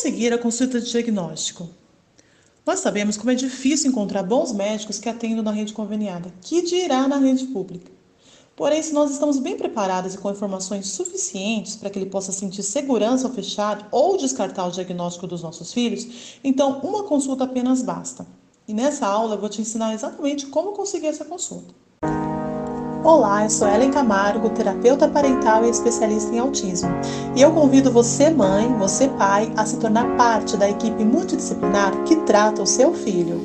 conseguir a consulta de diagnóstico? Nós sabemos como é difícil encontrar bons médicos que atendam na rede conveniada, que dirá na rede pública. Porém, se nós estamos bem preparadas e com informações suficientes para que ele possa sentir segurança ao fechar ou descartar o diagnóstico dos nossos filhos, então uma consulta apenas basta. E nessa aula eu vou te ensinar exatamente como conseguir essa consulta. Olá, eu sou Ellen Camargo, terapeuta parental e especialista em autismo. E eu convido você, mãe, você, pai, a se tornar parte da equipe multidisciplinar que trata o seu filho.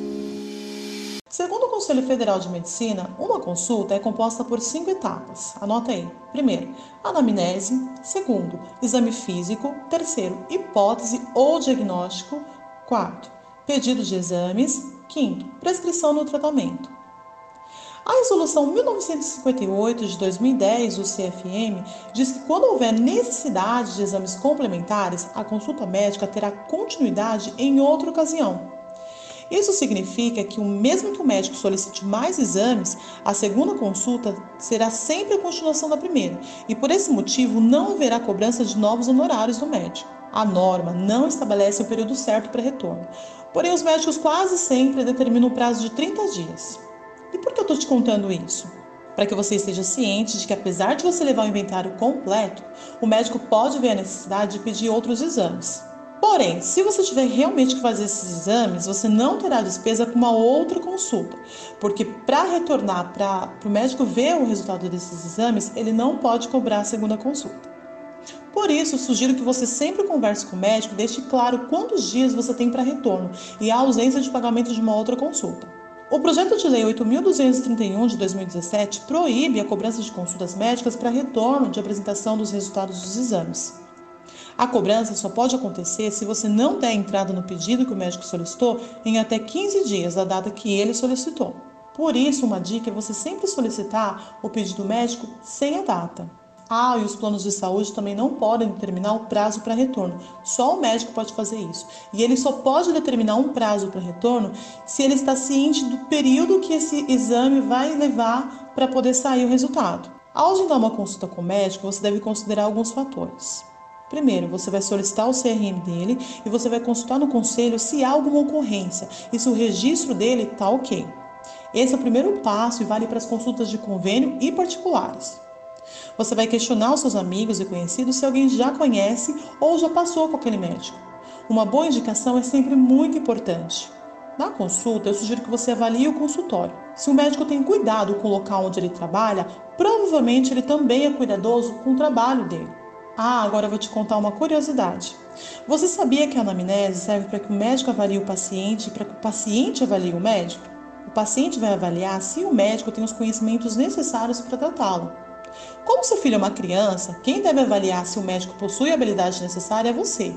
Segundo o Conselho Federal de Medicina, uma consulta é composta por cinco etapas. Anota aí. Primeiro, anamnese. Segundo, exame físico. Terceiro, hipótese ou diagnóstico. Quarto, pedido de exames. Quinto, prescrição no tratamento. A Resolução 1958 de 2010 do CFM diz que quando houver necessidade de exames complementares, a consulta médica terá continuidade em outra ocasião. Isso significa que, mesmo que o médico solicite mais exames, a segunda consulta será sempre a continuação da primeira, e por esse motivo não haverá cobrança de novos honorários do médico. A norma não estabelece o período certo para retorno, porém, os médicos quase sempre determinam o prazo de 30 dias. E por que eu estou te contando isso? Para que você esteja ciente de que, apesar de você levar o inventário completo, o médico pode ver a necessidade de pedir outros exames. Porém, se você tiver realmente que fazer esses exames, você não terá despesa com uma outra consulta, porque para retornar para o médico ver o resultado desses exames, ele não pode cobrar a segunda consulta. Por isso, sugiro que você sempre converse com o médico deixe claro quantos dias você tem para retorno e a ausência de pagamento de uma outra consulta. O projeto de lei 8.231 de 2017 proíbe a cobrança de consultas médicas para retorno de apresentação dos resultados dos exames. A cobrança só pode acontecer se você não der entrada no pedido que o médico solicitou em até 15 dias da data que ele solicitou. Por isso, uma dica é você sempre solicitar o pedido médico sem a data. Ah, e os planos de saúde também não podem determinar o prazo para retorno. Só o médico pode fazer isso. E ele só pode determinar um prazo para retorno se ele está ciente do período que esse exame vai levar para poder sair o resultado. Ao agendar uma consulta com o médico, você deve considerar alguns fatores. Primeiro, você vai solicitar o CRM dele e você vai consultar no conselho se há alguma ocorrência e se o registro dele está ok. Esse é o primeiro passo e vale para as consultas de convênio e particulares. Você vai questionar os seus amigos e conhecidos se alguém já conhece ou já passou com aquele médico. Uma boa indicação é sempre muito importante. Na consulta, eu sugiro que você avalie o consultório. Se o médico tem cuidado com o local onde ele trabalha, provavelmente ele também é cuidadoso com o trabalho dele. Ah, agora eu vou te contar uma curiosidade. Você sabia que a anamnese serve para que o médico avalie o paciente e para que o paciente avalie o médico? O paciente vai avaliar se o médico tem os conhecimentos necessários para tratá-lo. Como seu filho é uma criança, quem deve avaliar se o médico possui a habilidade necessária é você.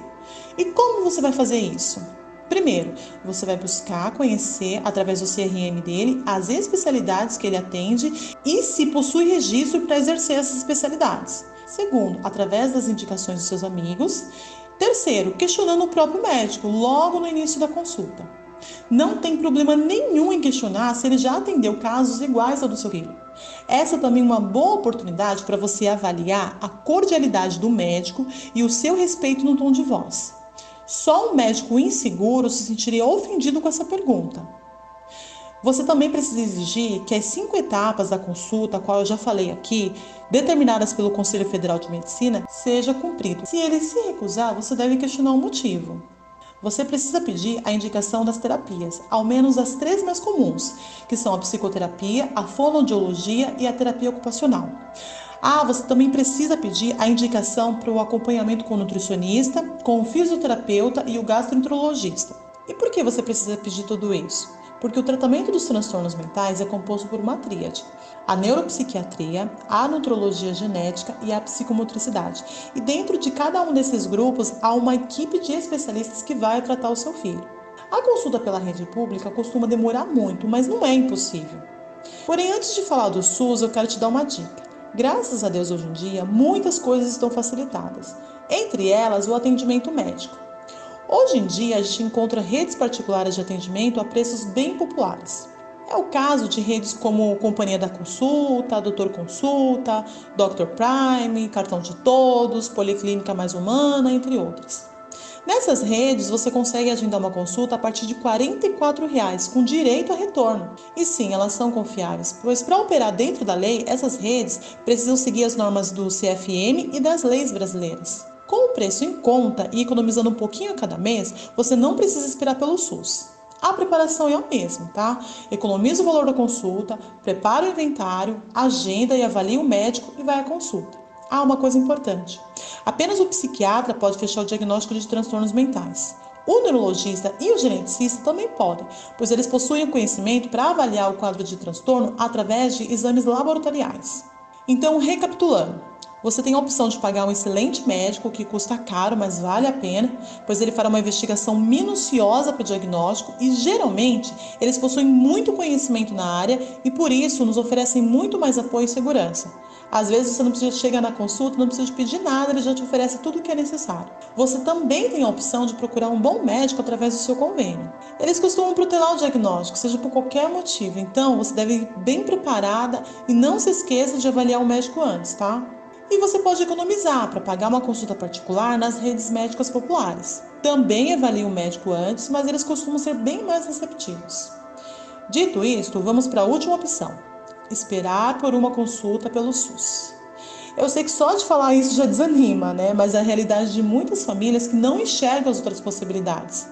E como você vai fazer isso? Primeiro, você vai buscar conhecer, através do CRM dele, as especialidades que ele atende e se possui registro para exercer essas especialidades. Segundo, através das indicações dos seus amigos. Terceiro, questionando o próprio médico logo no início da consulta. Não tem problema nenhum em questionar se ele já atendeu casos iguais ao do seu filho. Essa é também uma boa oportunidade para você avaliar a cordialidade do médico e o seu respeito no tom de voz. Só um médico inseguro se sentiria ofendido com essa pergunta. Você também precisa exigir que as cinco etapas da consulta, a qual eu já falei aqui, determinadas pelo Conselho Federal de Medicina, seja cumprido. Se ele se recusar, você deve questionar o motivo. Você precisa pedir a indicação das terapias, ao menos as três mais comuns, que são a psicoterapia, a fonoaudiologia e a terapia ocupacional. Ah, você também precisa pedir a indicação para o acompanhamento com o nutricionista, com o fisioterapeuta e o gastroenterologista. E por que você precisa pedir tudo isso? Porque o tratamento dos transtornos mentais é composto por uma tríade: a neuropsiquiatria, a nutrologia genética e a psicomotricidade. E dentro de cada um desses grupos há uma equipe de especialistas que vai tratar o seu filho. A consulta pela rede pública costuma demorar muito, mas não é impossível. Porém, antes de falar do SUS, eu quero te dar uma dica. Graças a Deus, hoje em dia, muitas coisas estão facilitadas, entre elas o atendimento médico. Hoje em dia, a gente encontra redes particulares de atendimento a preços bem populares. É o caso de redes como Companhia da Consulta, Doutor Consulta, Dr. Prime, Cartão de Todos, Policlínica Mais Humana, entre outras. Nessas redes, você consegue agendar uma consulta a partir de 44 reais, com direito a retorno. E sim, elas são confiáveis, pois para operar dentro da lei, essas redes precisam seguir as normas do CFM e das leis brasileiras. Com o preço em conta e economizando um pouquinho a cada mês, você não precisa esperar pelo SUS. A preparação é a mesma, tá? Economiza o valor da consulta, prepara o inventário, agenda e avalia o médico e vai à consulta. Ah, uma coisa importante: apenas o psiquiatra pode fechar o diagnóstico de transtornos mentais. O neurologista e o geneticista também podem, pois eles possuem o conhecimento para avaliar o quadro de transtorno através de exames laboratoriais. Então, recapitulando, você tem a opção de pagar um excelente médico que custa caro, mas vale a pena, pois ele fará uma investigação minuciosa para o diagnóstico e geralmente eles possuem muito conhecimento na área e por isso nos oferecem muito mais apoio e segurança. Às vezes você não precisa chegar na consulta, não precisa pedir nada, ele já te oferece tudo o que é necessário. Você também tem a opção de procurar um bom médico através do seu convênio. Eles costumam protelar o diagnóstico, seja por qualquer motivo, então você deve ir bem preparada e não se esqueça de avaliar o médico antes, tá? E você pode economizar para pagar uma consulta particular nas redes médicas populares. Também avalie o médico antes, mas eles costumam ser bem mais receptivos. Dito isto, vamos para a última opção: esperar por uma consulta pelo SUS. Eu sei que só de falar isso já desanima, né? Mas é a realidade de muitas famílias que não enxergam as outras possibilidades.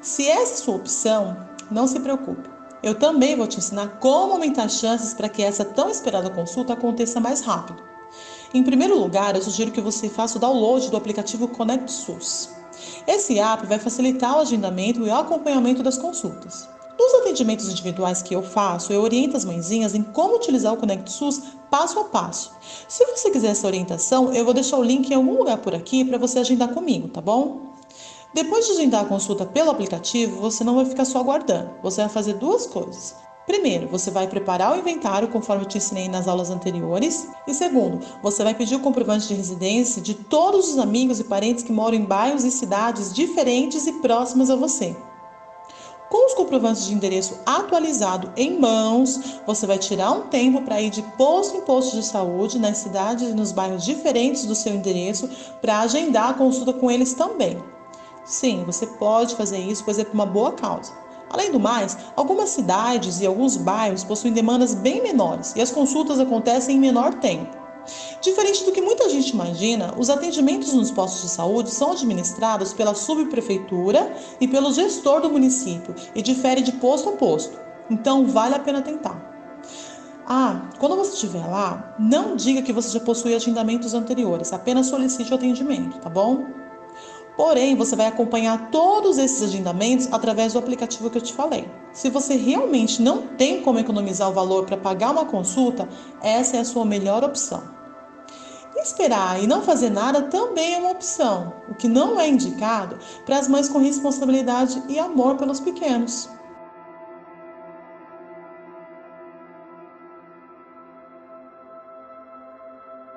Se essa é sua opção, não se preocupe. Eu também vou te ensinar como aumentar as chances para que essa tão esperada consulta aconteça mais rápido. Em primeiro lugar, eu sugiro que você faça o download do aplicativo Conect SUS. Esse app vai facilitar o agendamento e o acompanhamento das consultas. Nos atendimentos individuais que eu faço, eu oriento as mãezinhas em como utilizar o Conect SUS passo a passo. Se você quiser essa orientação, eu vou deixar o link em algum lugar por aqui para você agendar comigo, tá bom? Depois de agendar a consulta pelo aplicativo, você não vai ficar só aguardando. Você vai fazer duas coisas. Primeiro, você vai preparar o inventário conforme eu te ensinei nas aulas anteriores. E segundo, você vai pedir o comprovante de residência de todos os amigos e parentes que moram em bairros e cidades diferentes e próximas a você. Com os comprovantes de endereço atualizado em mãos, você vai tirar um tempo para ir de posto em posto de saúde nas cidades e nos bairros diferentes do seu endereço para agendar a consulta com eles também. Sim, você pode fazer isso, pois é por uma boa causa. Além do mais, algumas cidades e alguns bairros possuem demandas bem menores e as consultas acontecem em menor tempo. Diferente do que muita gente imagina, os atendimentos nos postos de saúde são administrados pela subprefeitura e pelo gestor do município e difere de posto a posto. Então, vale a pena tentar. Ah, quando você estiver lá, não diga que você já possui agendamentos anteriores, apenas solicite o atendimento, tá bom? Porém, você vai acompanhar todos esses agendamentos através do aplicativo que eu te falei. Se você realmente não tem como economizar o valor para pagar uma consulta, essa é a sua melhor opção. Esperar e não fazer nada também é uma opção, o que não é indicado para as mães com responsabilidade e amor pelos pequenos.